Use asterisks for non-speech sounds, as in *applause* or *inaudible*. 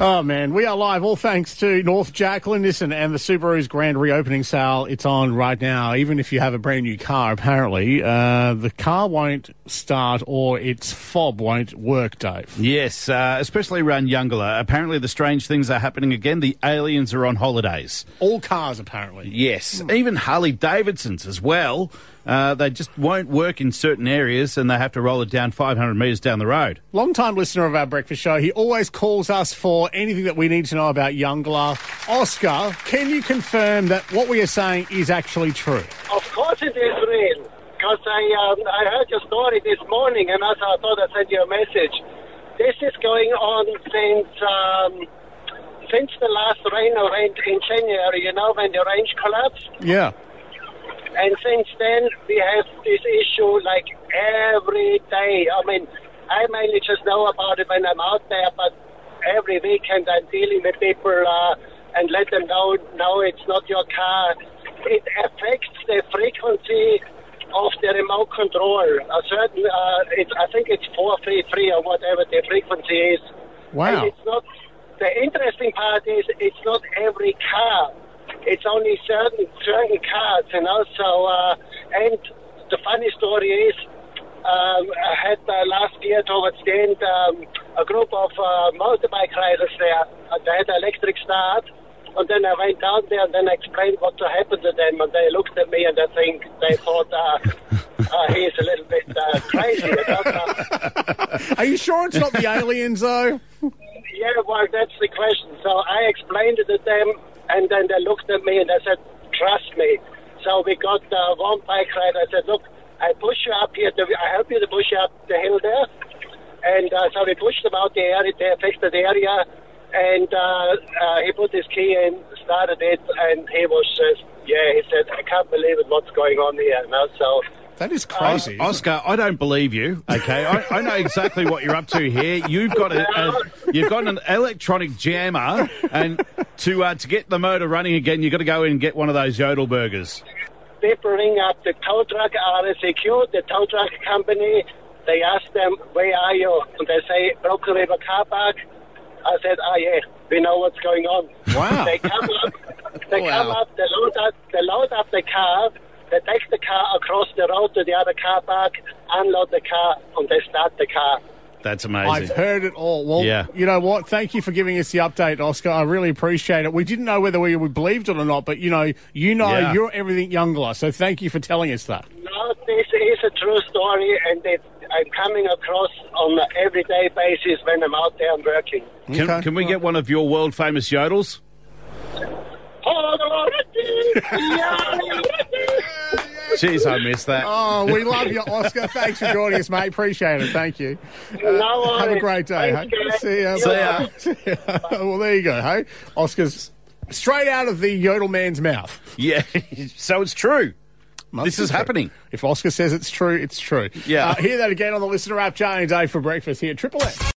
Oh man, we are live. All thanks to North Jacqueline. Listen, and the Subaru's grand reopening sale. It's on right now. Even if you have a brand new car, apparently uh, the car won't start or its fob won't work, Dave. Yes, uh, especially around Eungella. Apparently, the strange things are happening again. The aliens are on holidays. All cars, apparently. Yes, even Harley Davidsons as well. Uh, they just won't work in certain areas, and they have to roll it down 500 metres down the road. Long time listener of our breakfast show. He always calls us for anything that we need to know about Eungella. Oskar, can you confirm that what we are saying is actually true? Of course it is real. Because I, um, I heard your story this morning and also I thought I'd send you a message. This is going on since um, since the last rain event in January, you know, when the range collapsed. Yeah. And since then, we have this issue like every day. I mean, I mainly just know about it when I'm out there, but every weekend I'm dealing with people uh, and let them know, no, it's not your car. It affects the frequency of the remote control. A certain, uh, it's, I think it's 433 or whatever the frequency is. Wow. And it's not, the interesting part is it's not every car. It's only certain certain cars, you know. So, uh, and the funny story is, um, I had uh, last year towards the end um, a group of uh, motorbike riders there. Uh, They had electric start, and then I went down there and then I explained what happened to them, and they looked at me and I think they thought uh, *laughs* uh, he's a little bit uh, crazy. You know? So, Are you sure it's not the aliens, though? Yeah, well, that's the question. So I explained it to them, and then they looked at me and they said, "Trust me." So we got uh, one bike ride. I said, "Look, I push you up here. To, I help you to push up the hill there." And uh, so we pushed them out the area. They affected the area, and uh, uh, he put his key in, started it, and he was just, yeah. He said, "I can't believe it. What's going on here?" You know, so. That is crazy. isn't it? Oskar, I don't believe you. Okay, I, I know exactly what you're up to here. You've got a, a you've got an electronic jammer, and to uh, to get the motor running again, you've got to go in and get one of those yodel burgers. people ring up the tow truck RACQ, the tow truck company. They ask them, where are you? And they say, Broken River Car Park. I said, oh yeah, we know what's going on. Wow. They come up, they Wow. come up, they load up, they load up the car, they take the car across the road to the other car park, unload the car, and they start the car. That's amazing. I've heard it all. Well, Yeah. you know what? Thank you for giving us the update, Oskar. I really appreciate it. We didn't know whether we believed it or not, but you know, you know, Yeah. you're everything Eungella. So thank you for telling us that. No, this is a true story, and it, I'm coming across on an everyday basis when I'm out there and working. Can, Okay. can we get one of your world famous yodels? *laughs* Jeez, I missed that. Oh, we love you, Oskar. Thanks for joining us, mate. Appreciate it. Thank you. No Have a great day. Thanks, hey? See ya. See ya. See *laughs* ya. well, there you go. Hey, Oskar's straight out of the yodel man's mouth. Yeah, *laughs* so it's true. Must This is true. happening. If Oskar says it's true, it's true. Yeah. Uh, hear that again on the listener app, Jane and Dave for breakfast here at Triple M.